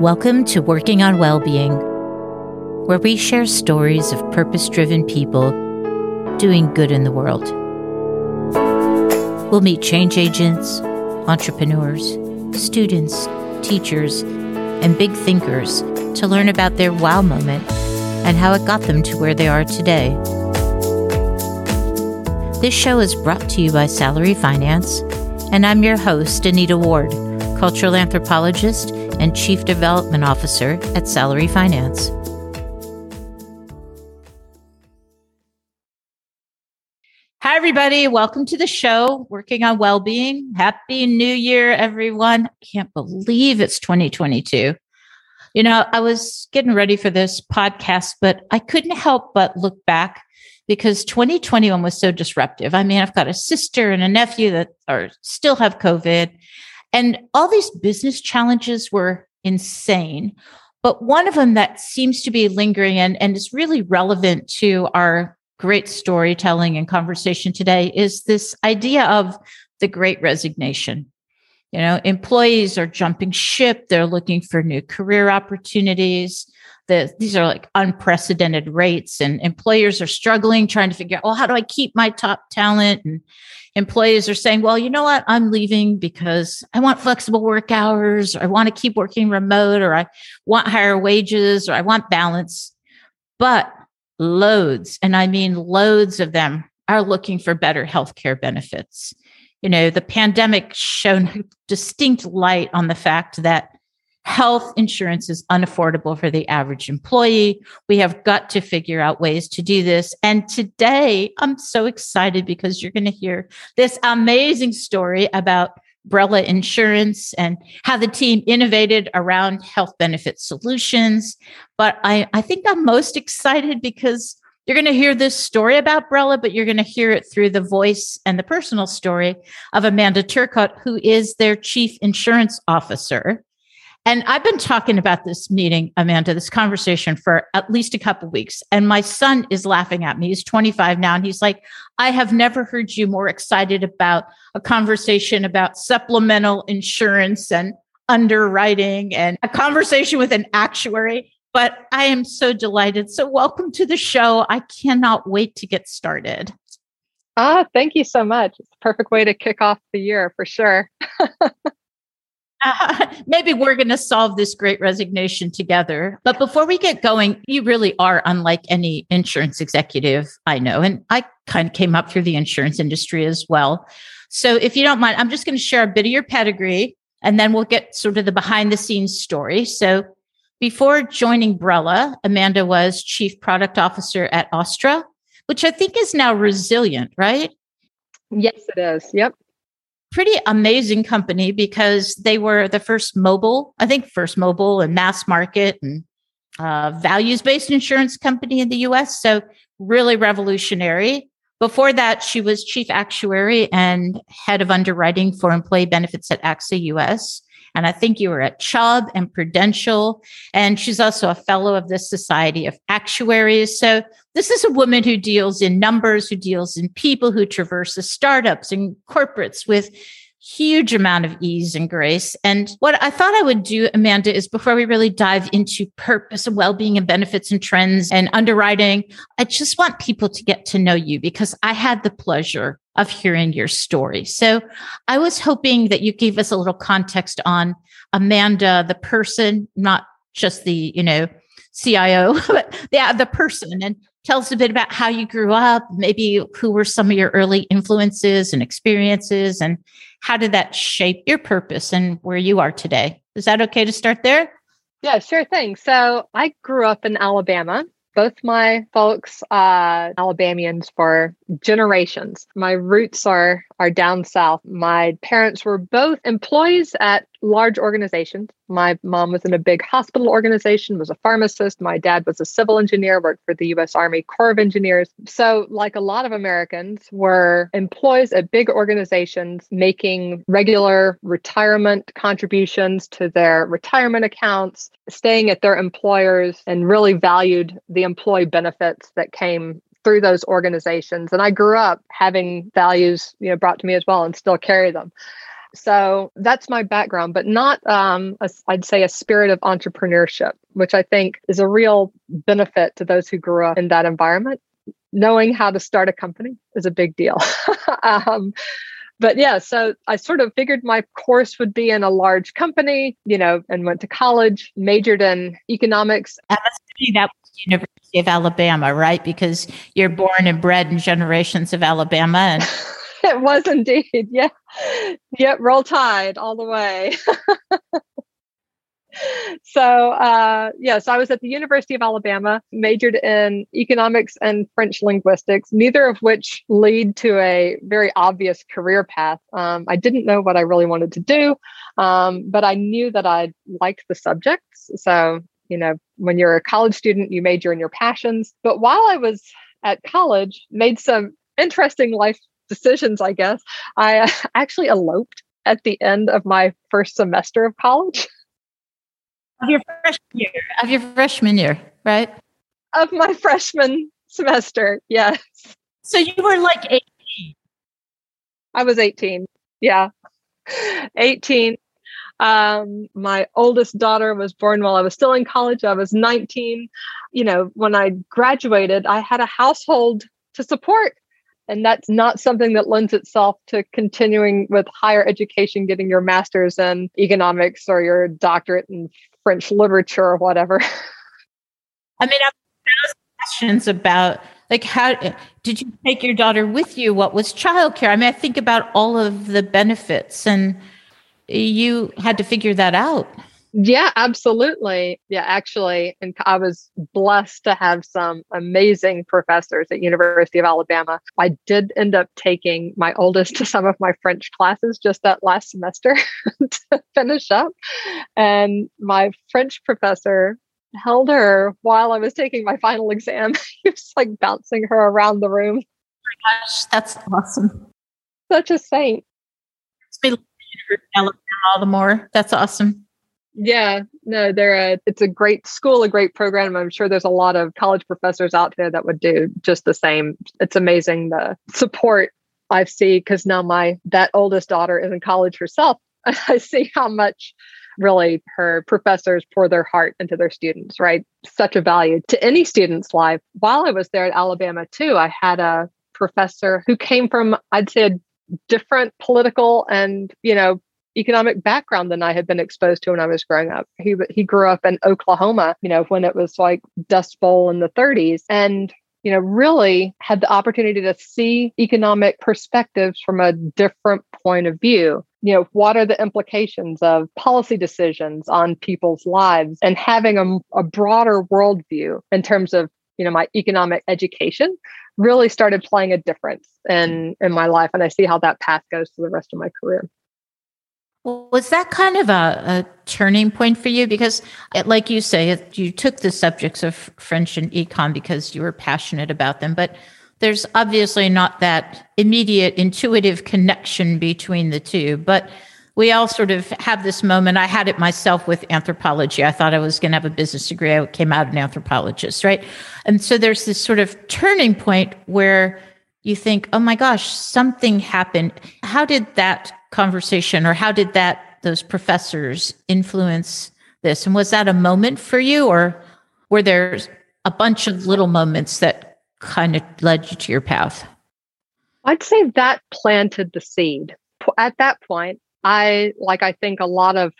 Welcome to Working on Wellbeing, where we share stories of purpose driven people doing good in the world. We'll meet change agents, entrepreneurs, students, teachers, and big thinkers to learn about their wow moment and how it got them to where they are today. This show is brought to you by Salary Finance, and I'm your host, Anita Ward, cultural anthropologist and Chief Development Officer at Salary Finance. Hi, everybody. Welcome to the show, Working on Wellbeing. Happy New Year, everyone. Can't believe it's 2022. You know, I was getting ready for this podcast, but I couldn't help but look back because 2021 was so disruptive. I mean, I've got a sister and a nephew that are still have COVID. And all these business challenges were insane. But one of them that seems to be lingering and, and is really relevant to our great storytelling and conversation today is this idea of the great resignation. You know, employees are jumping ship, they're looking for new career opportunities the, these are like unprecedented rates and employers are struggling trying to figure out well how do i keep my top talent? And employees are saying well you know what? I'm leaving because i want flexible work hours or i want to keep working remote or i want higher wages or i want balance. But loads and i mean loads of them are looking for better healthcare benefits. You know the pandemic shone distinct light on the fact that health insurance is unaffordable for the average employee. We have got to figure out ways to do this. And today I'm so excited because you're going to hear this amazing story about Brella Insurance and how the team innovated around health benefit solutions. But I, I think I'm most excited because you're going to hear this story about Brella, but you're going to hear it through the voice and the personal story of Amanda Turcotte, who is their chief insurance officer. And I've been talking about this meeting, Amanda, this conversation for at least a couple weeks. And my son is laughing at me. He's 25 now. And he's like, I have never heard you more excited about a conversation about supplemental insurance and underwriting and a conversation with an actuary. But I am so delighted. So, welcome to the show. I cannot wait to get started. Ah, thank you so much. It's a perfect way to kick off the year for sure. maybe we're going to solve this great resignation together. But before we get going, you really are unlike any insurance executive I know. And I kind of came up through the insurance industry as well. So if you don't mind, I'm just going to share a bit of your pedigree and then we'll get sort of the behind the scenes story. So before joining Brella, Amanda was chief product officer at Ostra, which I think is now resilient, right? Yes, it is. Yep pretty amazing company because they were the first mobile, I think, first mobile and mass market and uh, values based insurance company in the US. So, really revolutionary. Before that, she was chief actuary and head of underwriting for employee benefits at AXA US. And I think you were at Chubb and Prudential. And she's also a fellow of the Society of Actuaries. So this is a woman who deals in numbers, who deals in people, who traverses startups and corporates with huge amount of ease and grace. And what I thought I would do, Amanda, is before we really dive into purpose and well-being and benefits and trends and underwriting, I just want people to get to know you because I had the pleasure of hearing your story. So I was hoping that you gave us a little context on Amanda, the person, not just the, you know, CIO, but yeah, the person and tell us a bit about how you grew up, maybe who were some of your early influences and experiences and how did that shape your purpose and where you are today? Is that okay to start there? Yeah, sure thing. So I grew up in Alabama both my folks uh alabamians for generations. My roots are are down south. My parents were both employees at large organizations. My mom was in a big hospital organization was a pharmacist. My dad was a civil engineer worked for the us army corps of engineers. So like a lot of americans were employees at big organizations making regular retirement contributions to their retirement accounts staying at their employers and really valued the employee benefits that came through those organizations and i grew up having values you know brought to me as well and still carry them So that's my background, but not, um, a, I'd say, a spirit of entrepreneurship, which I think is a real benefit to those who grew up in that environment. Knowing how to start a company is a big deal. um, but yeah, so I sort of figured my course would be in a large company, you know, and went to college, majored in economics. Assuming that was University of Alabama, right? Because you're born and bred in generations of Alabama. And- it was indeed. Yeah. Yep. Roll tide all the way. so uh, yes, I was at the University of Alabama, majored in economics and French linguistics, neither of which lead to a very obvious career path. Um, I didn't know what I really wanted to do, um, but I knew that I liked the subjects. So you know, when you're a college student, you major in your passions. But while I was at college, made some interesting life decisions. I guess I uh, actually eloped at the end of my first semester of college. Of your freshman year. Of your freshman year, right? Of my freshman semester, yes. So you were like 18. I was 18. Yeah. 18. Um, my oldest daughter was born while I was still in college. I was 19. You know, when I graduated, I had a household to support. And that's not something that lends itself to continuing with higher education, getting your master's in economics or your doctorate in French literature or whatever. I mean, I've questions about like how did you take your daughter with you? What was childcare? I mean, I think about all of the benefits, and you had to figure that out. Yeah, absolutely. Yeah, actually, and I was blessed to have some amazing professors at University of Alabama. I did end up taking my oldest to some of my French classes just that last semester to finish up. And my French professor held her while I was taking my final exam. he was like bouncing her around the room. Oh my gosh, that's awesome. Such a saint. Alabama all the more. That's awesome. Yeah, no, they're a, it's a great school, a great program. I'm sure there's a lot of college professors out there that would do just the same. It's amazing the support I see because now my that oldest daughter is in college herself. I see how much really her professors pour their heart into their students, right? Such a value to any student's life. While I was there at Alabama too, I had a professor who came from, I'd say, a different political and, you know, economic background than I had been exposed to when I was growing up. He he grew up in Oklahoma, you know, when it was like Dust Bowl in the 30s and you know, really had the opportunity to see economic perspectives from a different point of view. You know, what are the implications of policy decisions on people's lives and having a, a broader worldview in terms of, you know, my economic education really started playing a difference in mm. in my life. And I see how that path goes to the rest of my career. Was that kind of a, a, turning point for you? Because, it, like you say, it, you took the subjects of French and econ because you were passionate about them, but there's obviously not that immediate intuitive connection between the two. But we all sort of have this moment. I had it myself with anthropology. I thought I was going to have a business degree. I came out an anthropologist, right? And so there's this sort of turning point where you think, oh my gosh, something happened. How did that conversation or how did that those professors influence this and was that a moment for you or were there a bunch of little moments that kind of led you to your path i'd say that planted the seed at that point i like i think a lot of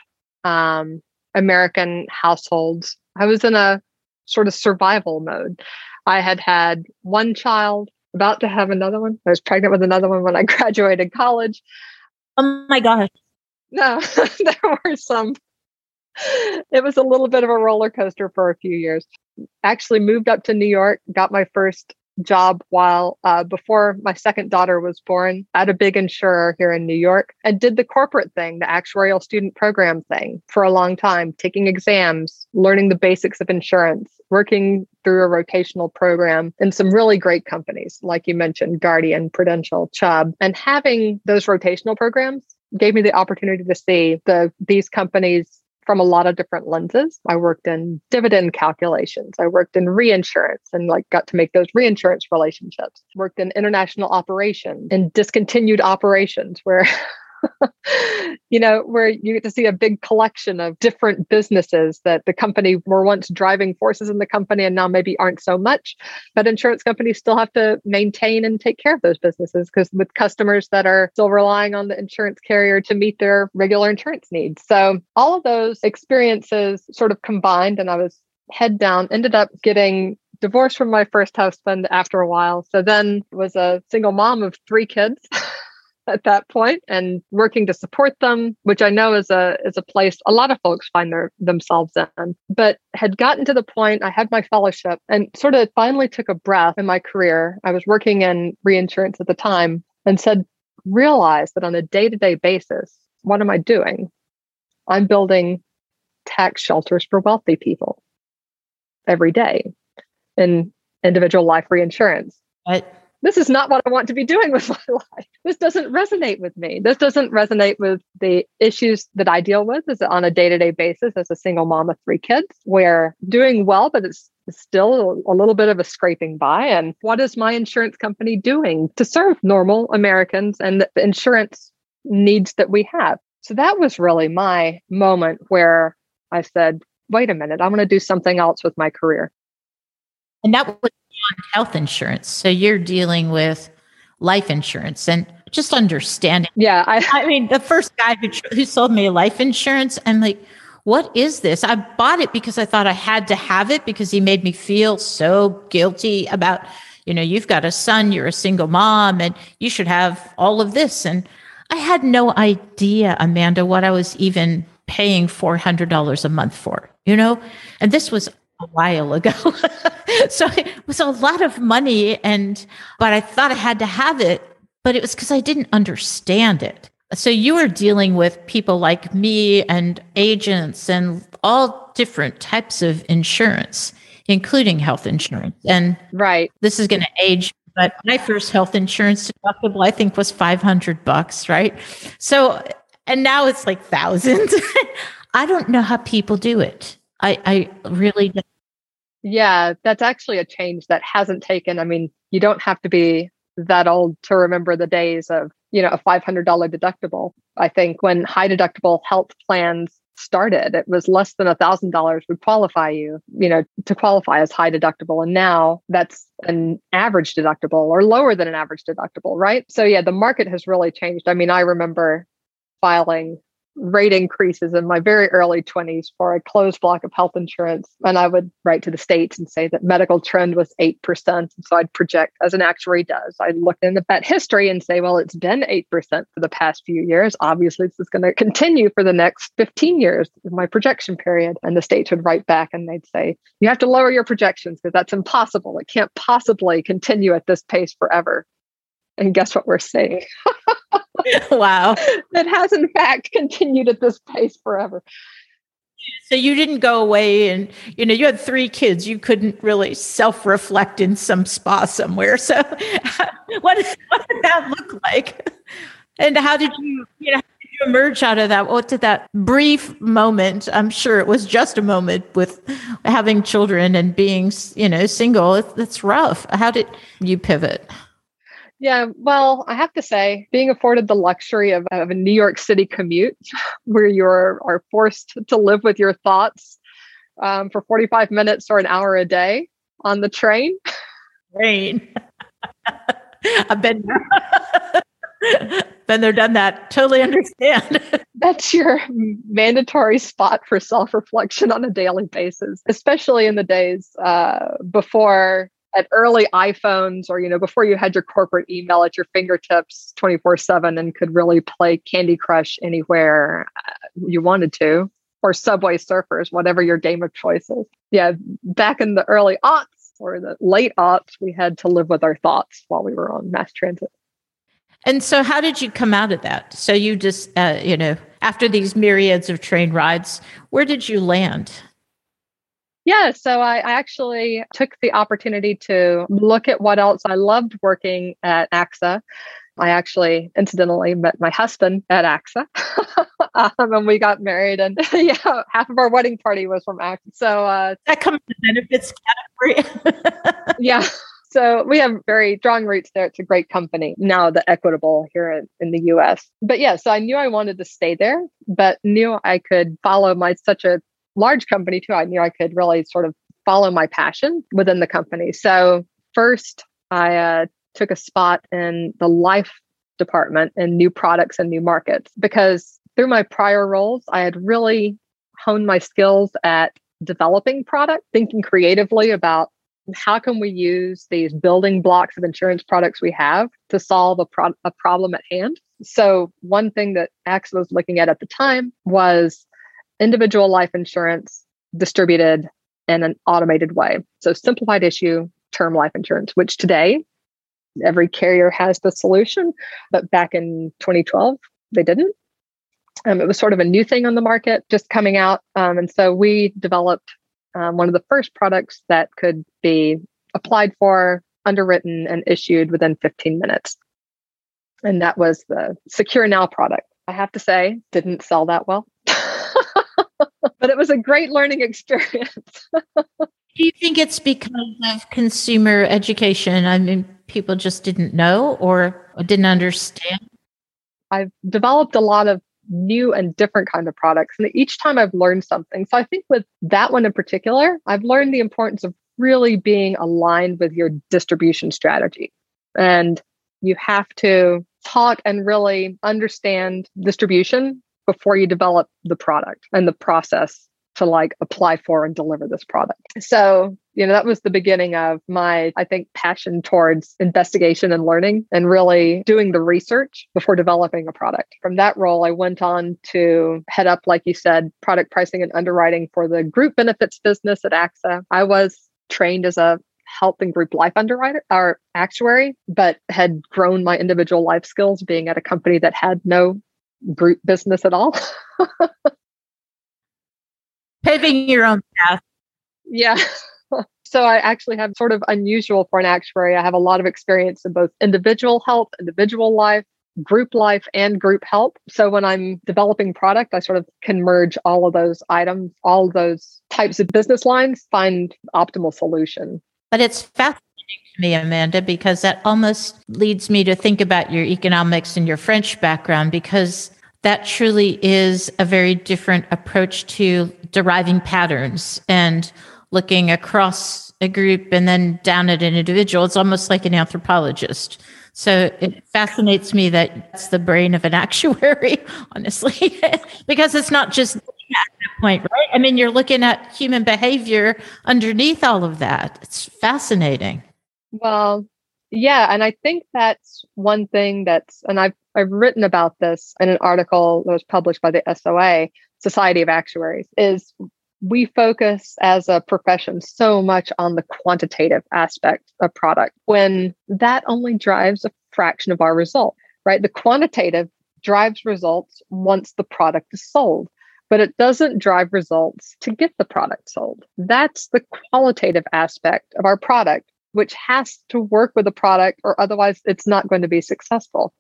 um, american households i was in a sort of survival mode i had had one child about to have another one i was pregnant with another one when i graduated college Oh my gosh. No, there were some. It was a little bit of a roller coaster for a few years. Actually, moved up to New York, got my first job while uh, before my second daughter was born at a big insurer here in New York and did the corporate thing, the actuarial student program thing for a long time, taking exams, learning the basics of insurance, working through a rotational program in some really great companies, like you mentioned, Guardian, Prudential, Chubb, and having those rotational programs gave me the opportunity to see the these companies from a lot of different lenses. I worked in dividend calculations. I worked in reinsurance and like got to make those reinsurance relationships. Worked in international operations and discontinued operations where you know, where you get to see a big collection of different businesses that the company were once driving forces in the company and now maybe aren't so much. But insurance companies still have to maintain and take care of those businesses because with customers that are still relying on the insurance carrier to meet their regular insurance needs. So all of those experiences sort of combined, and I was head down, ended up getting divorced from my first husband after a while. So then was a single mom of three kids. at that point and working to support them, which I know is a is a place a lot of folks find their themselves in. But had gotten to the point I had my fellowship and sort of finally took a breath in my career. I was working in reinsurance at the time and said, realize that on a day-to-day basis, what am I doing? I'm building tax shelters for wealthy people every day in individual life reinsurance. This is not what I want to be doing with my life. This doesn't resonate with me. This doesn't resonate with the issues that I deal with as on a day-to-day basis as a single mom of three kids, where doing well, but it's still a little bit of a scraping by. And what is my insurance company doing to serve normal Americans and the insurance needs that we have? So that was really my moment where I said, wait a minute, I'm going to do something else with my career. And that was health insurance. So you're dealing with life insurance and just understanding. Yeah. I, I mean, the first guy who, who sold me life insurance, I'm like, what is this? I bought it because I thought I had to have it because he made me feel so guilty about, you know, you've got a son, you're a single mom, and you should have all of this. And I had no idea, Amanda, what I was even paying $400 a month for, you know? And this was a while ago. so it was a lot of money and but I thought I had to have it, but it was because I didn't understand it. So you were dealing with people like me and agents and all different types of insurance, including health insurance. And right. This is going to age but my first health insurance deductible I think was 500 bucks, right? So and now it's like thousands. I don't know how people do it. I, I really yeah, that's actually a change that hasn't taken. I mean, you don't have to be that old to remember the days of, you know, a $500 deductible. I think when high deductible health plans started, it was less than a $1,000 would qualify you, you know, to qualify as high deductible. And now that's an average deductible or lower than an average deductible, right? So, yeah, the market has really changed. I mean, I remember filing rate increases in my very early 20s for a closed block of health insurance. And I would write to the states and say that medical trend was 8%. And so I'd project, as an actuary does, I'd look in the that history and say, well, it's been 8% for the past few years. Obviously, this is going to continue for the next 15 years in my projection period. And the states would write back and they'd say, you have to lower your projections because that's impossible. It can't possibly continue at this pace forever. And guess what we're seeing? wow. that has, in fact, continued at this pace forever. So you didn't go away and, you know, you had three kids. You couldn't really self reflect in some spa somewhere. So what, what did that look like? And how did you, you know, you emerge out of that? What did that brief moment? I'm sure it was just a moment with having children and being, you know, single. It's rough. How did you pivot? Yeah, well, I have to say, being afforded the luxury of, of a New York City commute where you are forced to live with your thoughts um, for 45 minutes or an hour a day on the train. Train. I've been there. been there, done that. Totally understand. That's your mandatory spot for self reflection on a daily basis, especially in the days uh, before at early iPhones or, you know, before you had your corporate email at your fingertips 24 7 and could really play Candy Crush anywhere uh, you wanted to, or Subway Surfers, whatever your game of choice is. Yeah, back in the early aughts or the late aughts, we had to live with our thoughts while we were on mass transit. And so, how did you come out of that? So, you just, uh, you know, after these myriads of train rides, where did you land? Yeah, so I, actually took the opportunity to look at what else. I loved working at AXA. I actually incidentally met my husband at AXA um, and we got married. And yeah, half of our wedding party was from AXA. So uh, that comes to benefits category. yeah. so we have very strong roots there. It's a great company now, the Equitable here in, in the US. But yeah, so I knew I wanted to stay there, but knew I could follow my such a large company too. I knew I could really sort of follow my passion within the company. So first, I uh, took a spot in the life department in new products and new markets because through my prior roles, I had really honed my skills at developing product, thinking creatively about how can we use these building blocks of insurance products we have to solve a, pro- a problem at hand. So one thing that AXA was looking at at the time was individual life insurance distributed in an automated way. So simplified issue term life insurance, which today every carrier has the solution, but back in 2012 they didn't. Um, it was sort of a new thing on the market, just coming out, um, and so we developed um, one of the first products that could be applied for, underwritten, and issued within 15 minutes. And that was the Secure Now product. I have to say, didn't sell that well. But it was a great learning experience. Do you think it's because of consumer education? I mean, people just didn't know or didn't understand? I've developed a lot of new and different kind of products and each time I've learned something. So I think with that one in particular, I've learned the importance of really being aligned with your distribution strategy. And you have to talk and really understand distribution before you develop the product and the process to like apply for and deliver this product. So, you know, that was the beginning of my, I think, passion towards investigation and learning and really doing the research before developing a product. From that role, I went on to head up, like you said, product pricing and underwriting for the group benefits business at AXA. I was trained as a health and group life underwriter or actuary, but had grown my individual life skills being at a company that had no group business at all. Paving your own path. Yeah. so I actually have sort of unusual for an actuary. I have a lot of experience in both individual health, individual life, group life and group health. So when I'm developing product, I sort of can merge all of those items, all of those types of business lines, find optimal solution. But it's fascinating me, Amanda, because that almost leads me to think about your economics and your French background because that truly is a very different approach to deriving patterns and looking across a group and then down at an individual. It's almost like an anthropologist. So it fascinates me that it's the brain of an actuary, honestly, because it's not just at that point, right? I mean, you're looking at human behavior underneath all of that. It's fascinating. Well, yeah, and I think that's one thing that's, and I've I've written about this in an article that was published by the SOA, Society of Actuaries, is we focus as a profession so much on the quantitative aspect of product when that only drives a fraction of our result, right? The quantitative drives results once the product is sold, but it doesn't drive results to get the product sold. That's the qualitative aspect of our product, which has to work with the product or otherwise it's not going to be successful.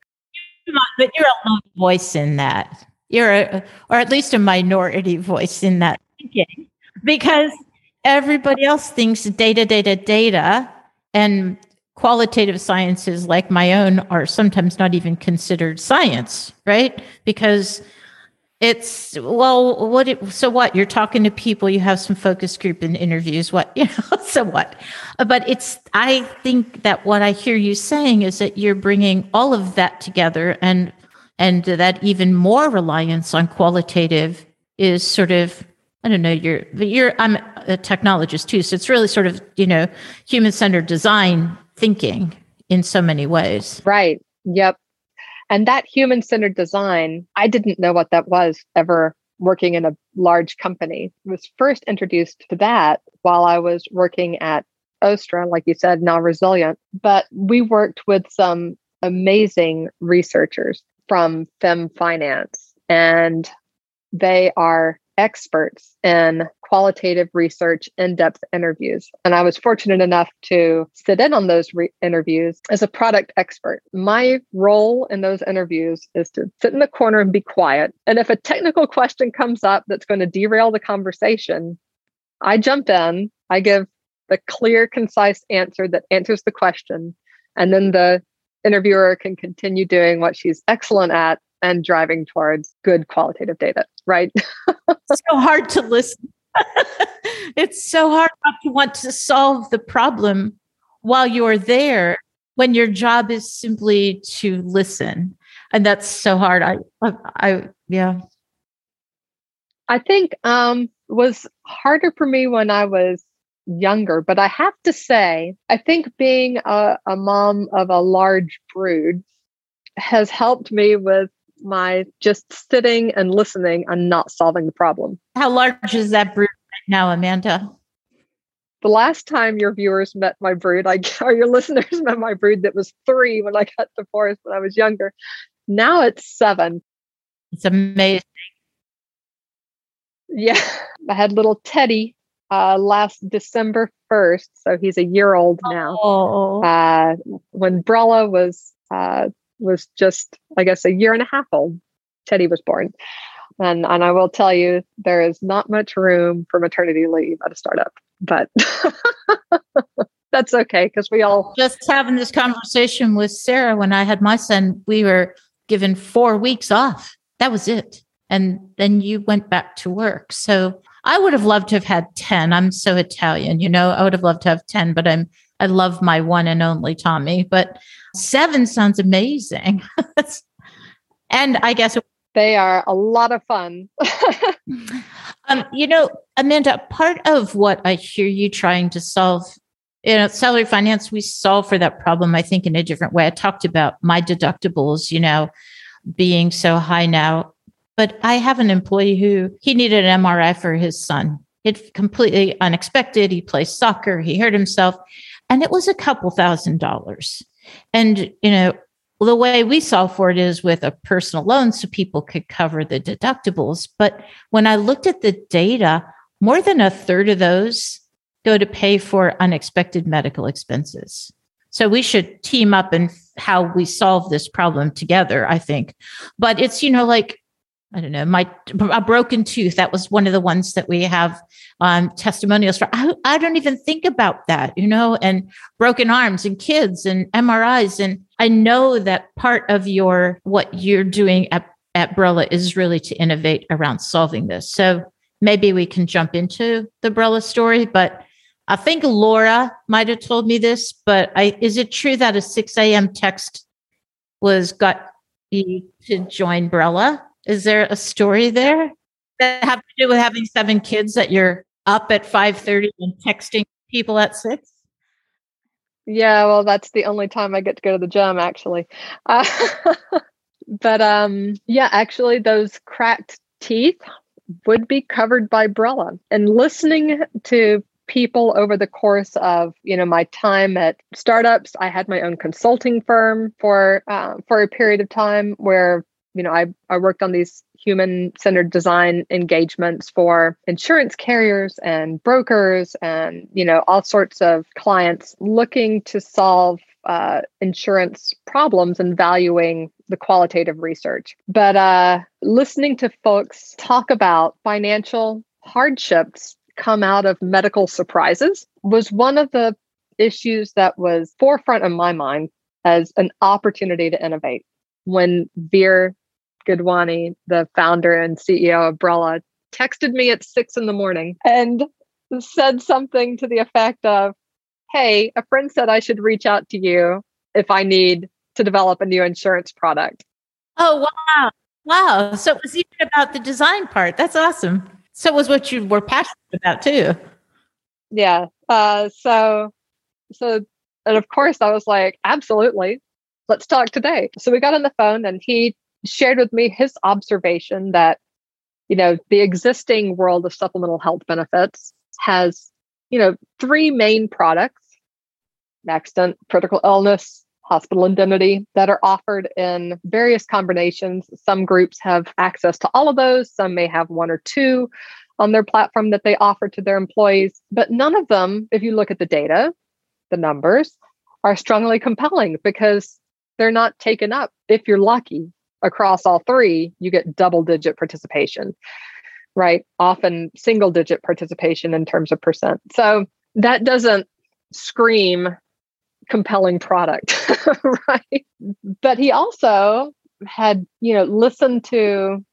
But you're a lone voice in that. You're a, or at least a minority voice in that thinking because everybody else thinks data, data, data, and qualitative sciences like my own are sometimes not even considered science, right? Because it's well what it, so what? You're talking to people you have some focus group and interviews what you know so what? But it's i think that what i hear you saying is that you're bringing all of that together and and that even more reliance on qualitative is sort of i don't know you're but you're i'm a technologist too so it's really sort of you know human centered design thinking in so many ways. Right. Yep and that human centered design, I didn't know what that was ever working in a large company. I was first introduced to that while I was working at Ostra, like you said, now resilient. But we worked with some amazing researchers from Fem Finance, and they are experts in qualitative research, in depth interviews. And I was fortunate enough to sit in on those re- interviews as a product expert. My role in those interviews is to sit in the corner and be quiet. And if a technical question comes up that's going to derail the conversation, I jump in, I give the clear, concise answer that answers the question. And then the interviewer can continue doing what she's excellent at and driving towards good qualitative data, right? It's so hard to listen. it's so hard not to want to solve the problem while you're there when your job is simply to listen. And that's so hard. I, I, I yeah. I think um was harder for me when I was younger, but I have to say, I think being a, a mom of a large brood has helped me with my just sitting and listening and not solving the problem. How large is that brood right now, Amanda? The last time your viewers met my brood, I or your listeners met my brood that was three when I got divorced when I was younger. Now it's seven. It's amazing. Yeah. I had little Teddy uh, last December 1st. So he's a year old now. Oh. Uh, when Brella was, uh, was just, I guess, a year and a half old, Teddy was born. And, and I will tell you, there is not much room for maternity leave at a startup, but that's okay because we all just having this conversation with Sarah when I had my son, we were given four weeks off. That was it. And then you went back to work. So I would have loved to have had 10. I'm so Italian, you know, I would have loved to have 10, but I'm, I love my one and only Tommy, but seven sounds amazing. and I guess they are a lot of fun. um, you know, Amanda, part of what I hear you trying to solve, you know, salary finance, we solve for that problem, I think, in a different way. I talked about my deductibles, you know, being so high now. But I have an employee who he needed an MRI for his son. It completely unexpected. He plays soccer. He hurt himself, and it was a couple thousand dollars. And you know, the way we solve for it is with a personal loan, so people could cover the deductibles. But when I looked at the data, more than a third of those go to pay for unexpected medical expenses. So we should team up and how we solve this problem together, I think. But it's, you know, like I don't know, my a broken tooth. That was one of the ones that we have um, testimonials for. I, I don't even think about that, you know, and broken arms and kids and MRIs. And I know that part of your what you're doing at at Brella is really to innovate around solving this. So maybe we can jump into the Brella story, but I think Laura might have told me this, but I, is it true that a 6 a.m. text was got you to join Brella? Is there a story there that have to do with having seven kids that you're up at 5:30 and texting people at 6? Yeah, well that's the only time I get to go to the gym actually. Uh, but um yeah, actually those cracked teeth would be covered by Brella. And listening to people over the course of you know my time at startups i had my own consulting firm for uh, for a period of time where you know, I, I worked on these human centered design engagements for insurance carriers and brokers and, you know, all sorts of clients looking to solve uh, insurance problems and valuing the qualitative research. But uh, listening to folks talk about financial hardships come out of medical surprises was one of the issues that was forefront in my mind as an opportunity to innovate when Veer Gidwani, the founder and CEO of Brella, texted me at six in the morning and said something to the effect of, Hey, a friend said I should reach out to you if I need to develop a new insurance product. Oh, wow. Wow. So it was even about the design part. That's awesome. So it was what you were passionate about too. Yeah. Uh, so, so, and of course I was like, absolutely. Let's talk today. So we got on the phone and he shared with me his observation that you know the existing world of supplemental health benefits has you know three main products accident critical illness hospital indemnity that are offered in various combinations. Some groups have access to all of those. Some may have one or two on their platform that they offer to their employees. But none of them if you look at the data the numbers are strongly compelling because they're not taken up if you're lucky across all three, you get double digit participation, right? Often single digit participation in terms of percent. So that doesn't scream compelling product, right? But he also had, you know, listened to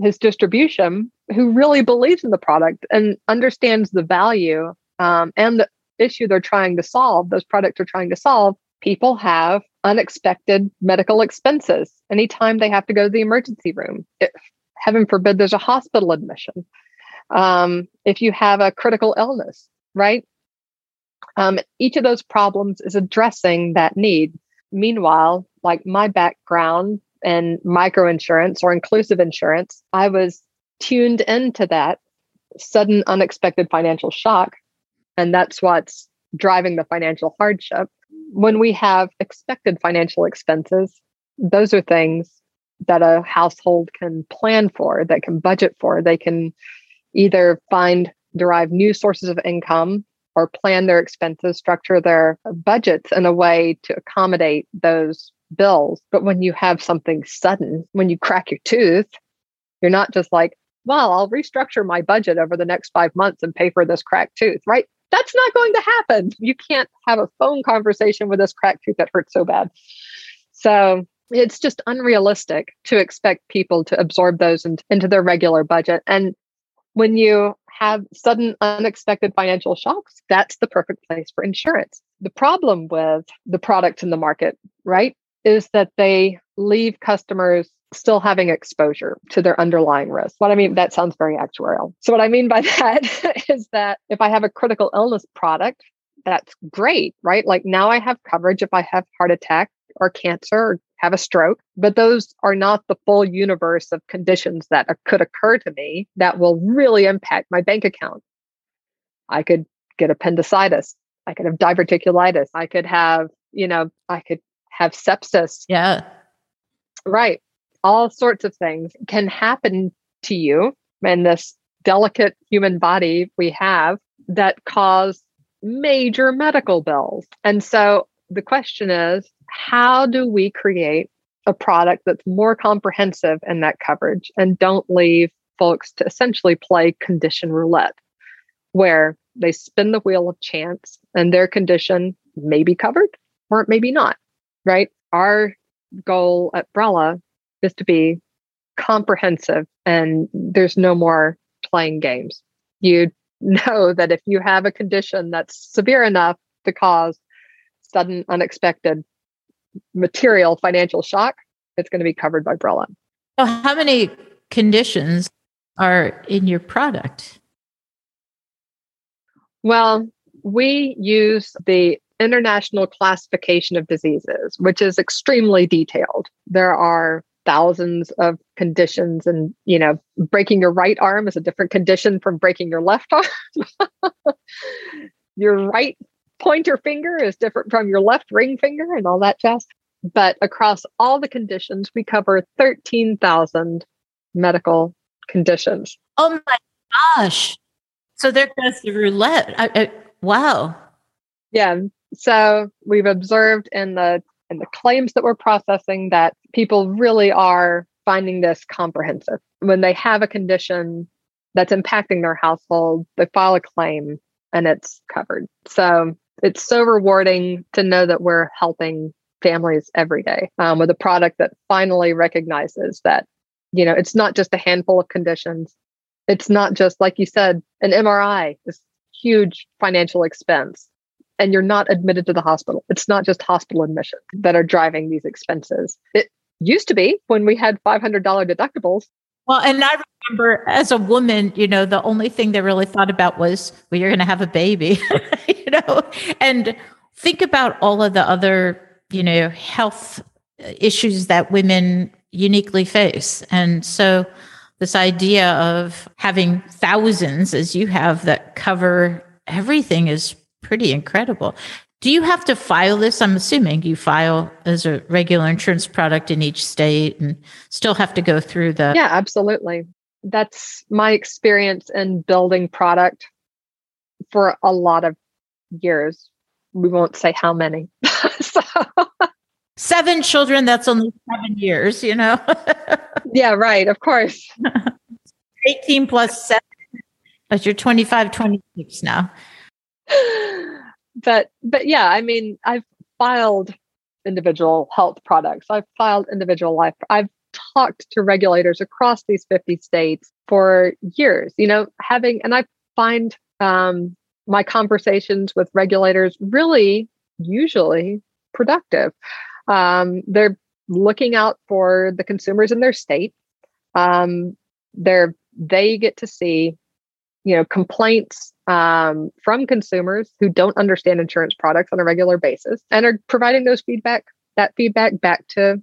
his distribution who really believes in the product and understands the value um, and the issue they're trying to solve, those products are trying to solve. People have unexpected medical expenses anytime they have to go to the emergency room. It, heaven forbid there's a hospital admission. Um, if you have a critical illness, right? Um, each of those problems is addressing that need. Meanwhile, like my background in microinsurance or inclusive insurance, I was tuned into that sudden unexpected financial shock. And that's what's driving the financial hardship. When we have expected financial expenses, those are things that a household can plan for, that can budget for. They can either find, derive new sources of income or plan their expenses, structure their budgets in a way to accommodate those bills. But when you have something sudden, when you crack your tooth, you're not just like, well, I'll restructure my budget over the next five months and pay for this cracked tooth, right? That's not going to happen. You can't have a phone conversation with this cracked tooth that hurts so bad. So it's just unrealistic to expect people to absorb those in, into their regular budget. And when you have sudden unexpected financial shocks, that's the perfect place for insurance. The problem with the products in the market, right, is that they leave customers still having exposure to their underlying risk. What I mean, that sounds very actuarial. So, what I mean by that is that if I have a critical illness product, that's great, right? Like now I have coverage if I have heart attack or cancer or have a stroke, but those are not the full universe of conditions that could occur to me that will really impact my bank account. I could get appendicitis. I could have diverticulitis. I could have, you know, I could have sepsis. Yeah. Right. All sorts of things can happen to you in this delicate human body we have that cause major medical bills. And so the question is how do we create a product that's more comprehensive in that coverage and don't leave folks to essentially play condition roulette, where they spin the wheel of chance and their condition may be covered or maybe not, right? Our goal at Brella is to be comprehensive and there's no more playing games. You know that if you have a condition that's severe enough to cause sudden, unexpected material financial shock, it's going to be covered by Brella. So, how many conditions are in your product? Well, we use the International Classification of Diseases, which is extremely detailed. There are thousands of conditions and you know breaking your right arm is a different condition from breaking your left arm your right pointer finger is different from your left ring finger and all that jazz. But across all the conditions, we cover 13,000 medical conditions. Oh my gosh. So there goes the roulette. I, I, wow. Yeah. So we've observed in the in the claims that we're processing that people really are finding this comprehensive. When they have a condition that's impacting their household, they file a claim and it's covered. So it's so rewarding to know that we're helping families every day um, with a product that finally recognizes that you know it's not just a handful of conditions it's not just like you said an mri is huge financial expense and you're not admitted to the hospital. It's not just hospital admission that are driving these expenses. It used to be when we had $500 deductibles. Well, and I remember as a woman, you know, the only thing they really thought about was, well, you're going to have a baby, you know, and think about all of the other, you know, health issues that women uniquely face. And so this idea of having thousands as you have that cover everything is pretty incredible. Do you have to file this? I'm assuming you file as a regular insurance product in each state and still have to go through the. Yeah, absolutely. That's my experience in building product for a lot of years. We won't say how many. so. Seven children, that's only seven years, you know? yeah, right. Of course. 18 plus seven, but you're 25, 26 now. but but yeah, I mean, I've filed individual health products. I've filed individual life. I've talked to regulators across these 50 states for years, you know, having, and I find um, my conversations with regulators really usually productive. Um, they're looking out for the consumers in their state. Um, they're, they get to see, you know, complaints um, from consumers who don't understand insurance products on a regular basis and are providing those feedback that feedback back to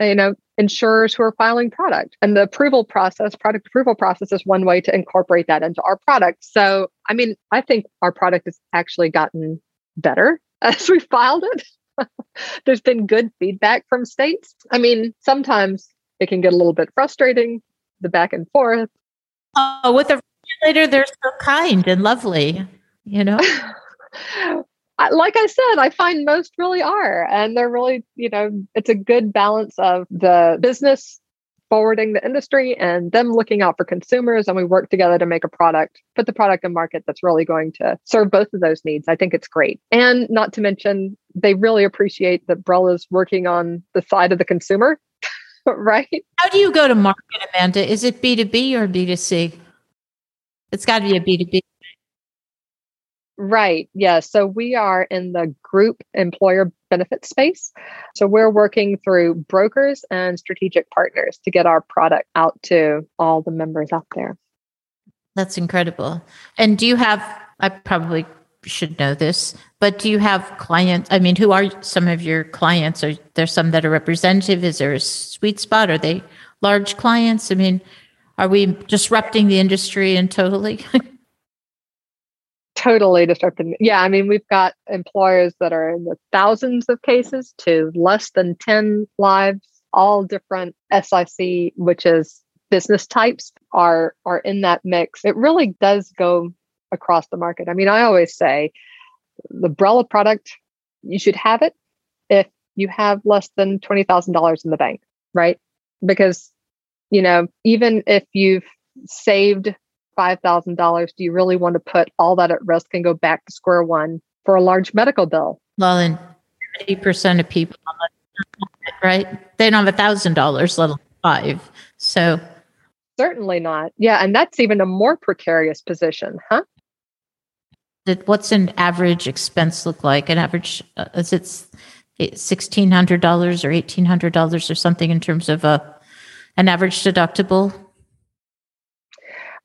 you know insurers who are filing product. And the approval process product approval process is one way to incorporate that into our product. So i mean i think our product has actually gotten better as we filed it. There's been good feedback from states. I mean sometimes it can get a little bit frustrating the back and forth. Oh with the regulator they're so kind and lovely you know like I said, I find most really are. And they're really, you know, it's a good balance of the business forwarding the industry and them looking out for consumers. And we work together to make a product, put the product in market that's really going to serve both of those needs. I think it's great. And not to mention, they really appreciate that Brella's working on the side of the consumer, right? How do you go to market, Amanda? Is it B2B or B2C? It's got to be a B2B. Right. Yeah. So we are in the group employer benefit space. So we're working through brokers and strategic partners to get our product out to all the members out there. That's incredible. And do you have, I probably should know this, but do you have clients? I mean, who are some of your clients? Are there some that are representative? Is there a sweet spot? Are they large clients? I mean, are we disrupting the industry and totally? totally disrupting. Yeah, I mean, we've got employers that are in the thousands of cases to less than 10 lives, all different SIC, which is business types are are in that mix. It really does go across the market. I mean, I always say the Brella product, you should have it if you have less than $20,000 in the bank, right? Because you know, even if you've saved $5,000, do you really want to put all that at risk and go back to square one for a large medical bill? Well, and 80% of people, right? They don't have $1,000, let alone five. So certainly not. Yeah. And that's even a more precarious position, huh? What's an average expense look like? An average, uh, is it $1,600 or $1,800 or something in terms of a, an average deductible?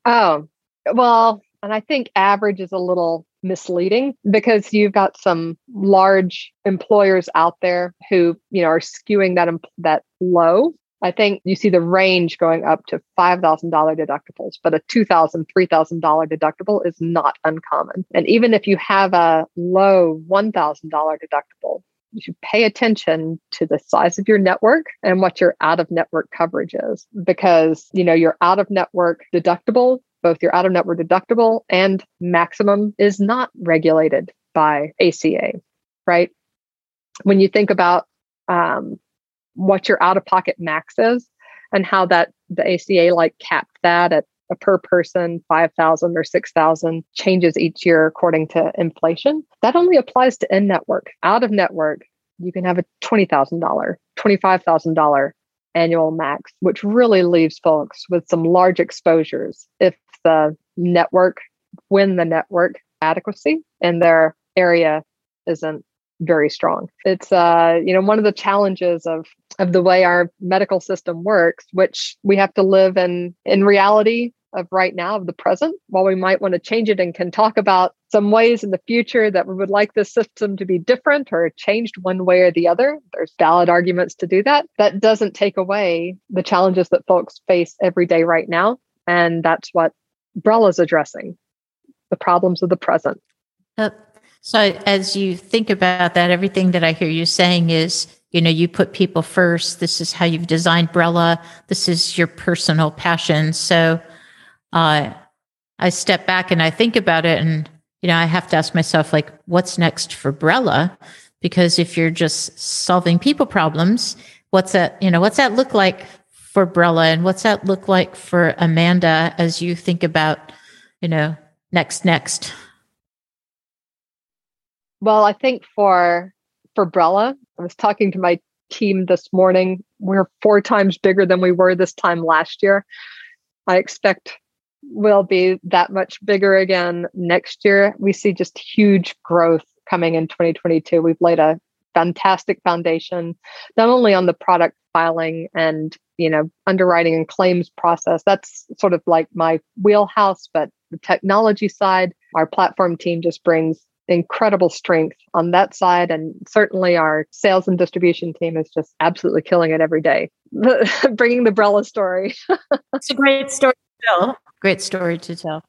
Oh, well, and I think average is a little misleading because you've got some large employers out there who, you know, are skewing that that low. I think you see the range going up to $5,000 deductibles, but a $2,000, $3,000 deductible is not uncommon. And even if you have a low $1,000 deductible, you should pay attention to the size of your network and what your out of network coverage is because you know your out of network deductible both your out of network deductible and maximum is not regulated by ACA right? When you think about um, what your out of pocket max is and how that the ACA like capped that at per person 5000 or 6000 changes each year according to inflation that only applies to in network out of network you can have a $20000 $25000 annual max which really leaves folks with some large exposures if the network when the network adequacy in their area isn't very strong. It's uh, you know, one of the challenges of of the way our medical system works, which we have to live in in reality of right now of the present while we might want to change it and can talk about some ways in the future that we would like the system to be different or changed one way or the other there's valid arguments to do that that doesn't take away the challenges that folks face every day right now and that's what Brella's addressing the problems of the present uh, so as you think about that, everything that I hear you saying is, you know, you put people first. This is how you've designed Brella. This is your personal passion. So uh, I step back and I think about it and, you know, I have to ask myself, like, what's next for Brella? Because if you're just solving people problems, what's that, you know, what's that look like for Brella and what's that look like for Amanda as you think about, you know, next, next? Well, I think for for Brella, I was talking to my team this morning. We're four times bigger than we were this time last year. I expect we'll be that much bigger again next year. We see just huge growth coming in 2022. We've laid a fantastic foundation, not only on the product filing and you know underwriting and claims process. That's sort of like my wheelhouse, but the technology side, our platform team just brings incredible strength on that side. And certainly our sales and distribution team is just absolutely killing it every day, bringing the Brella story. it's a great story to tell. Great story to tell.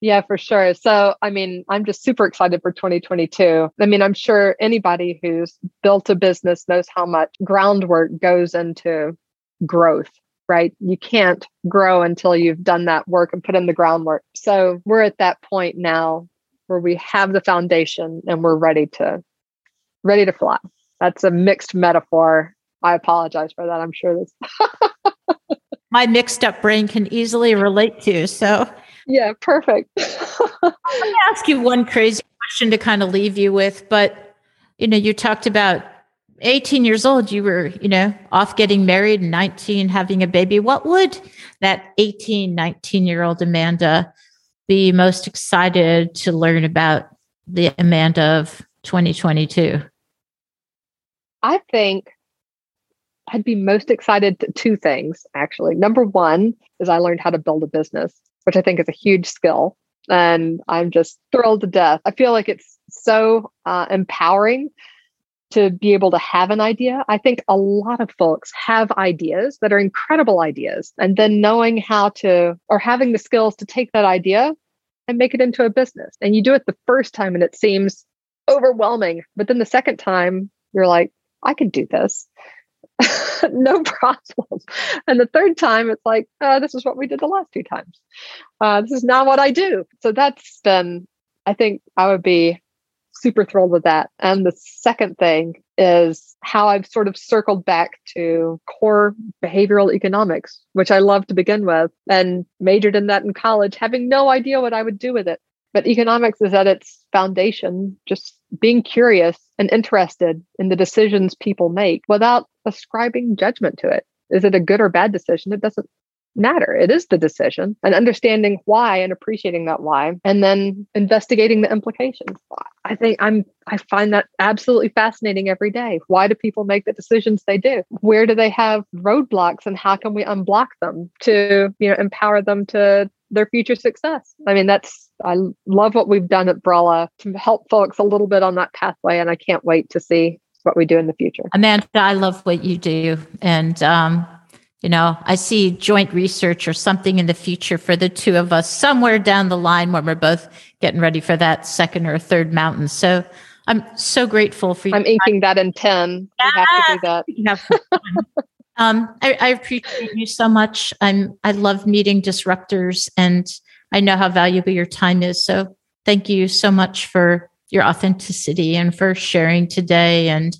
Yeah, for sure. So, I mean, I'm just super excited for 2022. I mean, I'm sure anybody who's built a business knows how much groundwork goes into growth, right? You can't grow until you've done that work and put in the groundwork. So, we're at that point now where we have the foundation and we're ready to ready to fly. That's a mixed metaphor. I apologize for that. I'm sure this my mixed up brain can easily relate to. So yeah, perfect. Let me ask you one crazy question to kind of leave you with, but you know, you talked about 18 years old, you were, you know, off getting married, 19 having a baby. What would that 18, 19 year old Amanda be most excited to learn about the Amanda of 2022? I think I'd be most excited to two things actually. Number one is I learned how to build a business, which I think is a huge skill. And I'm just thrilled to death. I feel like it's so uh, empowering to be able to have an idea. I think a lot of folks have ideas that are incredible ideas, and then knowing how to, or having the skills to take that idea and make it into a business. And you do it the first time and it seems overwhelming. But then the second time, you're like, I can do this. no problem. And the third time, it's like, uh, this is what we did the last two times. Uh, this is not what I do. So that's been, I think I would be super thrilled with that. And the second thing is how I've sort of circled back to core behavioral economics, which I love to begin with and majored in that in college, having no idea what I would do with it. But economics is at its foundation, just being curious and interested in the decisions people make without ascribing judgment to it. Is it a good or bad decision? It doesn't matter. It is the decision and understanding why and appreciating that why and then investigating the implications. I think I'm I find that absolutely fascinating every day. Why do people make the decisions they do? Where do they have roadblocks and how can we unblock them to, you know, empower them to their future success. I mean, that's, I love what we've done at Brella to help folks a little bit on that pathway. And I can't wait to see what we do in the future. Amanda, I love what you do. And, um, you know, I see joint research or something in the future for the two of us somewhere down the line when we're both getting ready for that second or third mountain. So I'm so grateful for you. I'm inking that in 10. Yeah. You have to do that. Um, I, I, appreciate you so much. I'm I love meeting disruptors, and I know how valuable your time is. So thank you so much for your authenticity and for sharing today, and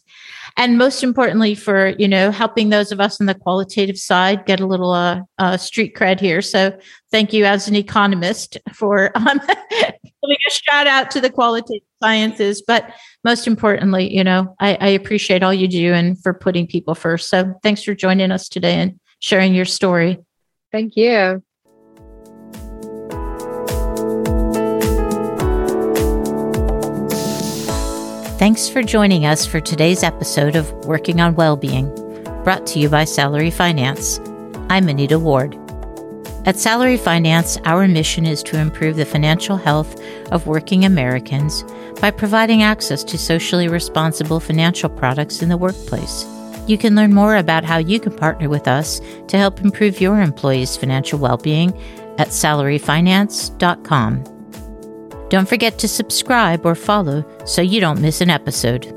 and most importantly for you know helping those of us on the qualitative side get a little uh, uh, street cred here. So thank you as an economist for um, giving a shout out to the qualitative sciences, but most importantly, you know, I, I appreciate all you do and for putting people first. So thanks for joining us today and sharing your story. Thank you. Thanks for joining us for today's episode of Working on Wellbeing, brought to you by Salary Finance. I'm Anita Ward. At Salary Finance, our mission is to improve the financial health of working Americans by providing access to socially responsible financial products in the workplace. You can learn more about how you can partner with us to help improve your employees' financial well being at salaryfinance.com. Don't forget to subscribe or follow so you don't miss an episode.